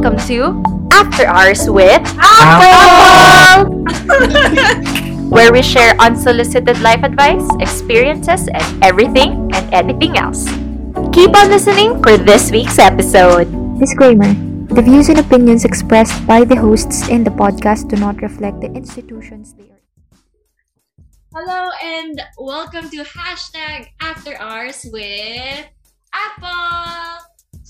welcome to After Hours with Apple! Where we share unsolicited life advice, experiences, and everything and anything else. Keep on listening for this week's episode. Disclaimer The views and opinions expressed by the hosts in the podcast do not reflect the institutions they are. Hello and welcome to hashtag After Hours with Apple.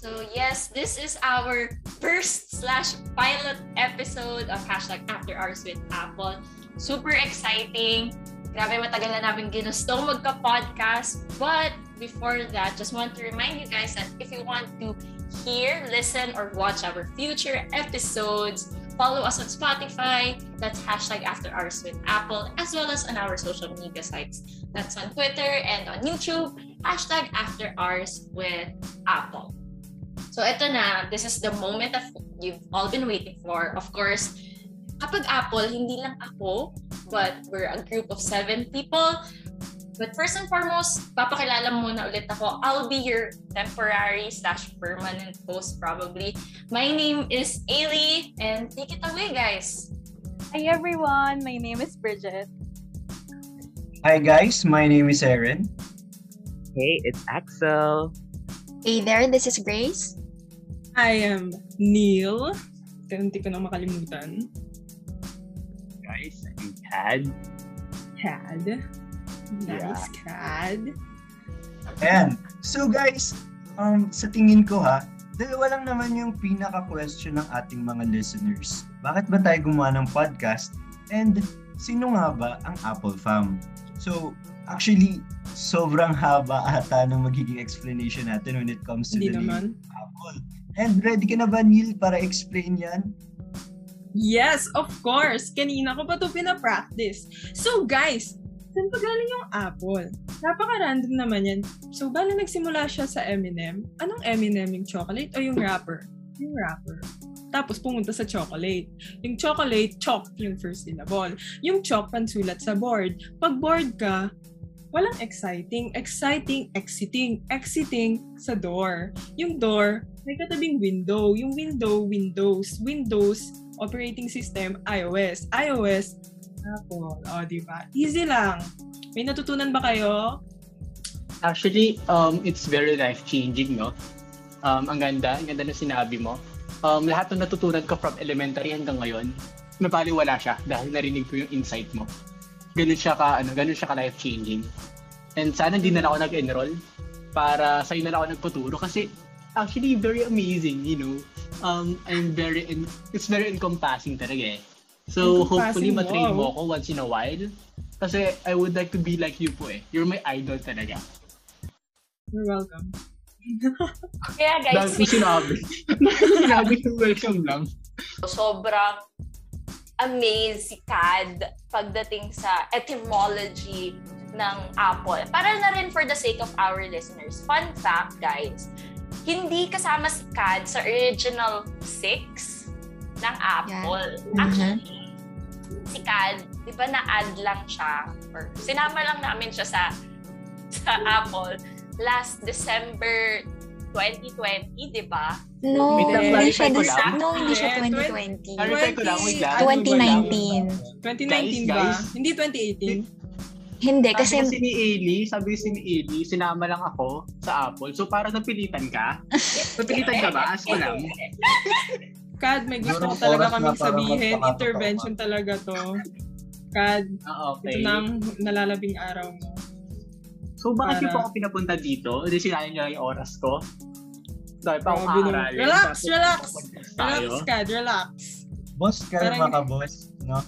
So yes, this is our first slash pilot episode of hashtag After Hours with Apple. Super exciting. Grabe matagal na namin ginusto magka-podcast. But before that, just want to remind you guys that if you want to hear, listen, or watch our future episodes, follow us on Spotify. That's hashtag After Hours with Apple, as well as on our social media sites. That's on Twitter and on YouTube. Hashtag After Hours with Apple. So ito na, this is the moment that you've all been waiting for. Of course, kapag Apple, hindi lang ako, but we're a group of seven people. But first and foremost, papakilala muna ulit ako. I'll be your temporary slash permanent host probably. My name is Ailey, and take it away, guys. Hi everyone, my name is Bridget. Hi guys, my name is Aaron. Hey, it's Axel. Hey there, this is Grace. I am Neil. Hindi ko na makalimutan. Guys, I'm Tad. Cad. Nice, Cad. Ayan. So guys, um, sa tingin ko ha, dalawa lang naman yung pinaka-question ng ating mga listeners. Bakit ba tayo gumawa ng podcast? And sino nga ba ang Apple fam? So, actually, sobrang haba ata ng magiging explanation natin when it comes to Hindi the naman. name Apple. And ready ka na ba, Neil, para explain yan? Yes, of course. Kanina ko pa ito pinapractice. So guys, saan pa galing yung apple? Napaka-random naman yan. So, bala nagsimula siya sa M&M. Anong M&M? Yung chocolate o yung wrapper? Yung wrapper. Tapos pumunta sa chocolate. Yung chocolate, chalk yung first syllable. Yung chalk, pansulat sa board. Pag board ka, walang exciting. Exciting, exiting. Exiting sa door. Yung door, may katabing window. Yung window, Windows. Windows, operating system, iOS. iOS, Apple. O, di ba? Easy lang. May natutunan ba kayo? Actually, um, it's very life-changing, no? Um, ang ganda, ang ganda na sinabi mo. Um, lahat ng natutunan ko from elementary hanggang ngayon, napaliwala siya dahil narinig ko yung insight mo. Ganun siya ka, ano, ganun siya ka life-changing. And sana hindi na ako nag-enroll para sa'yo na ako nagputuro kasi actually very amazing, you know. Um, I'm very, en- it's very encompassing talaga eh. So, hopefully matrain mo wow. ako once in a while. Kasi I would like to be like you po eh. You're my idol talaga. You're welcome. Kaya Dahil guys, ko sinabi. sinabi ko welcome lang. sobrang amazed si Cad pagdating sa etymology ng Apple. Para na rin for the sake of our listeners. Fun fact, guys, hindi kasama si Cad sa original six ng Apple. Actually, si Cad, di ba na-add lang siya, or sinama lang namin siya sa sa Apple last December 2020, di ba? No, Wait lang, hindi siya, this, no, hindi siya Eh, 2020. Clarify ko lang, wait lang. 2019. 2019 Guys, ba? Hindi 2018? Hindi, Kasi sabi kasi ni Ailey, sabi kasi ni Ailey, sinama lang ako sa Apple. So, para napilitan ka? napilitan ka ba? Ask ko lang. Kad, may gusto ko talaga kaming sabihin. Intervention talaga to. Kad, Ah, okay. ito na ang nalalabing araw mo. So, bakit Para- niyo po ako pinapunta dito? Hindi sinayin niyo yung oras ko. Dahil pa ako Grabe no. aaralin. Relax, relax. Relax, Kad, relax. Boss, kalma Parang- ka, boss. No?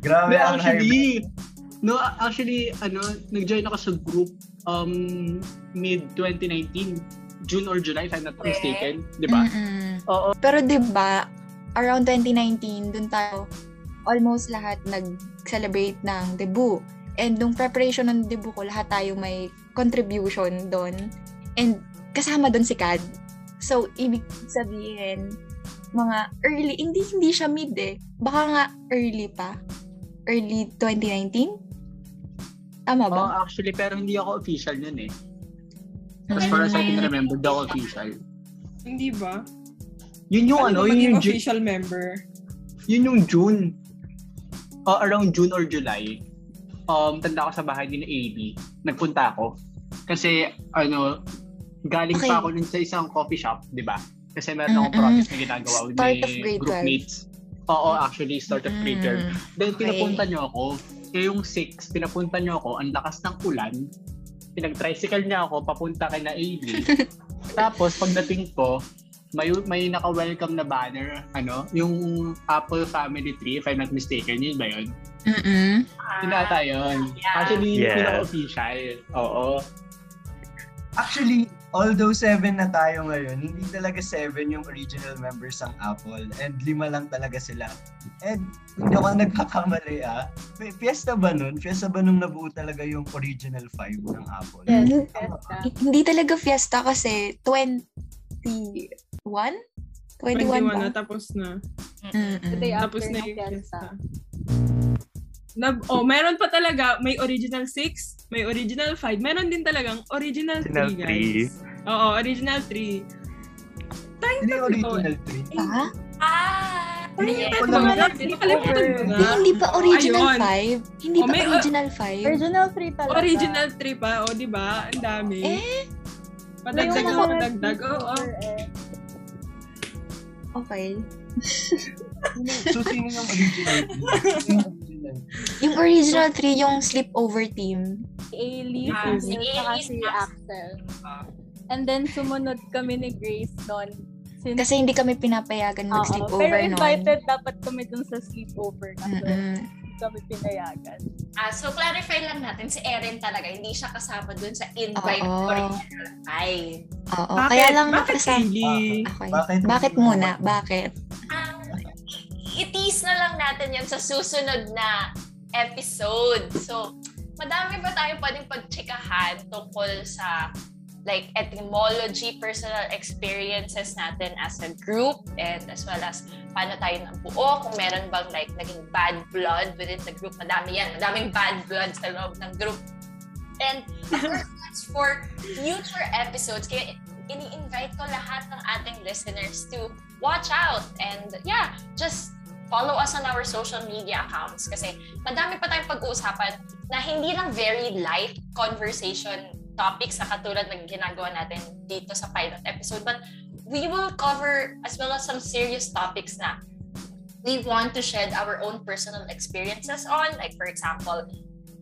Grabe No, ang hype. actually, no, actually, ano, nag-join ako sa group um, mid-2019. June or July, if I'm not mistaken. Di ba? Mm-mm. Oo. Pero 'di ba, around 2019, dun tayo almost lahat nag-celebrate ng debut. And nung preparation ng debut ko, lahat tayo may contribution doon. And kasama doon si Kad. So, ibig sabihin, mga early, hindi hindi siya mid eh. Baka nga early pa. Early 2019? Tama ba? Oh, actually, pero hindi ako official nun eh. As far as I can remember, daw official. Hindi ba? Yun yung ano, Paano yun yung, Ju- official member. yun yung June. Uh, around June or July. Um, tanda ko sa bahay ni na AB. Nagpunta ako. Kasi, ano, galing Okay. pa ako nun sa isang coffee shop, di ba? Kasi meron akong Mm-mm. project na ginagawa with Start my groupmates. Oo, actually, start of grade 12. Mm. Then, Okay. pinapunta nyo ako. Kaya yung 6, pinapunta nyo ako, ang lakas ng ulan. Pinag-tricycle niya ako, papunta kay na AB. Tapos, pagdating ko, may may naka-welcome na banner, ano, yung Apple Family Tree, if I'm not mistaken, yun ba yun? Mm-mm. Yun ata yun. yeah. Actually, Yes. pinaka-official. Oo. Actually, although seven na tayo ngayon, hindi talaga seven yung original members ng Apple and lima lang talaga sila. And hindi ako nagkakamali ah. Fiesta ba nun? Fiesta ba nung nabuo talaga yung original five ng Apple? Yes, fiesta. Hindi talaga fiesta kasi 21? 21 21 na, ba? tapos na. Day Tapos na ng yung fiesta. fiesta. Na, oh, meron pa talaga, may original 6, may original 5, meron din talagang original 3, Original guys. Oo, original 3. Hindi yung original three. Pa? Ah! Hindi nakalimutan mo na. Hindi, hindi pa original Ayun. 5. Hindi Oh, pa may- original 5. Original 3 talaga. Original 3 pa, o, di ba? Ang dami. Eh, Padagdag na mga padagdag. Oo. Okay. So, sino yung original three? Sino yung original 3, yung sleepover team. Si Ailey, Ah, si si Will, saka Ailey, si si Axel. And then, sumunod kami ni Grace doon. Since, Kasi hindi kami pinapayagan mag-sleepover pero noon. invited dapat kami dun sa sleepover. Kasi Mm-mm. hindi kami pinayagan. Ah, so clarify lang natin, si Erin talaga, hindi siya kasama dun sa invite Oo. original five. Oo, Bakit? kaya lang Bakit, nakasama. Kylie? Okay. Bakit? Bakit muna? Bakit? I-tease na lang natin yan sa susunod na episode. So, madami ba tayo pwedeng pagchikahan tungkol sa like etymology, personal experiences natin as a group and as well as paano tayo nabuo, kung meron bang like naging bad blood within the group. Madami yan. Madaming bad blood sa loob ng group. And of course, that's for future episodes. Kaya ini-invite ko lahat ng ating listeners to watch out and yeah, just follow us on our social media accounts kasi madami pa tayong pag-uusapan na hindi lang very light conversation topics na katulad ng ginagawa natin dito sa pilot episode but we will cover as well as some serious topics na we want to shed our own personal experiences on like for example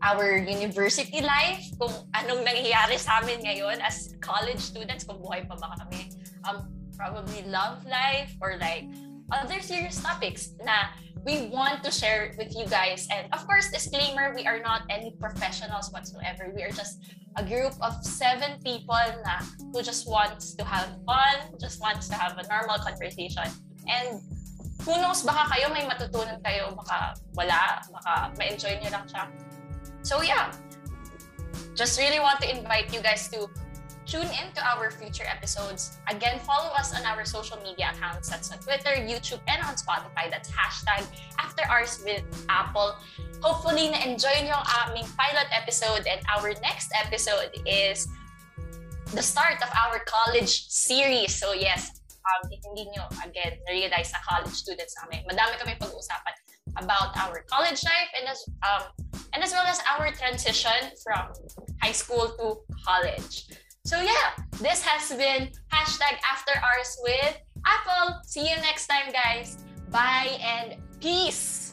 our university life, kung anong nangyayari sa amin ngayon as college students, kung buhay pa ba kami, um, probably love life or like other serious topics na we want to share with you guys. And of course, disclaimer, we are not any professionals whatsoever. We are just a group of seven people na who just wants to have fun, just wants to have a normal conversation. And who knows, baka kayo may matutunan kayo, baka wala, baka ma-enjoy nyo lang siya. So yeah, just really want to invite you guys to tune into our future episodes. Again, follow us on our social media accounts. That's on Twitter, YouTube, and on Spotify. That's hashtag After Hours with Apple. Hopefully, na-enjoy nyo ang aming pilot episode and our next episode is the start of our college series. So yes, um, hindi nyo, again, na-realize na college students kami. Madami kami pag-uusapan about our college life and as, um, and as well as our transition from high school to college. So yeah, this has been hashtag After Hours with Apple. See you next time, guys. Bye and peace.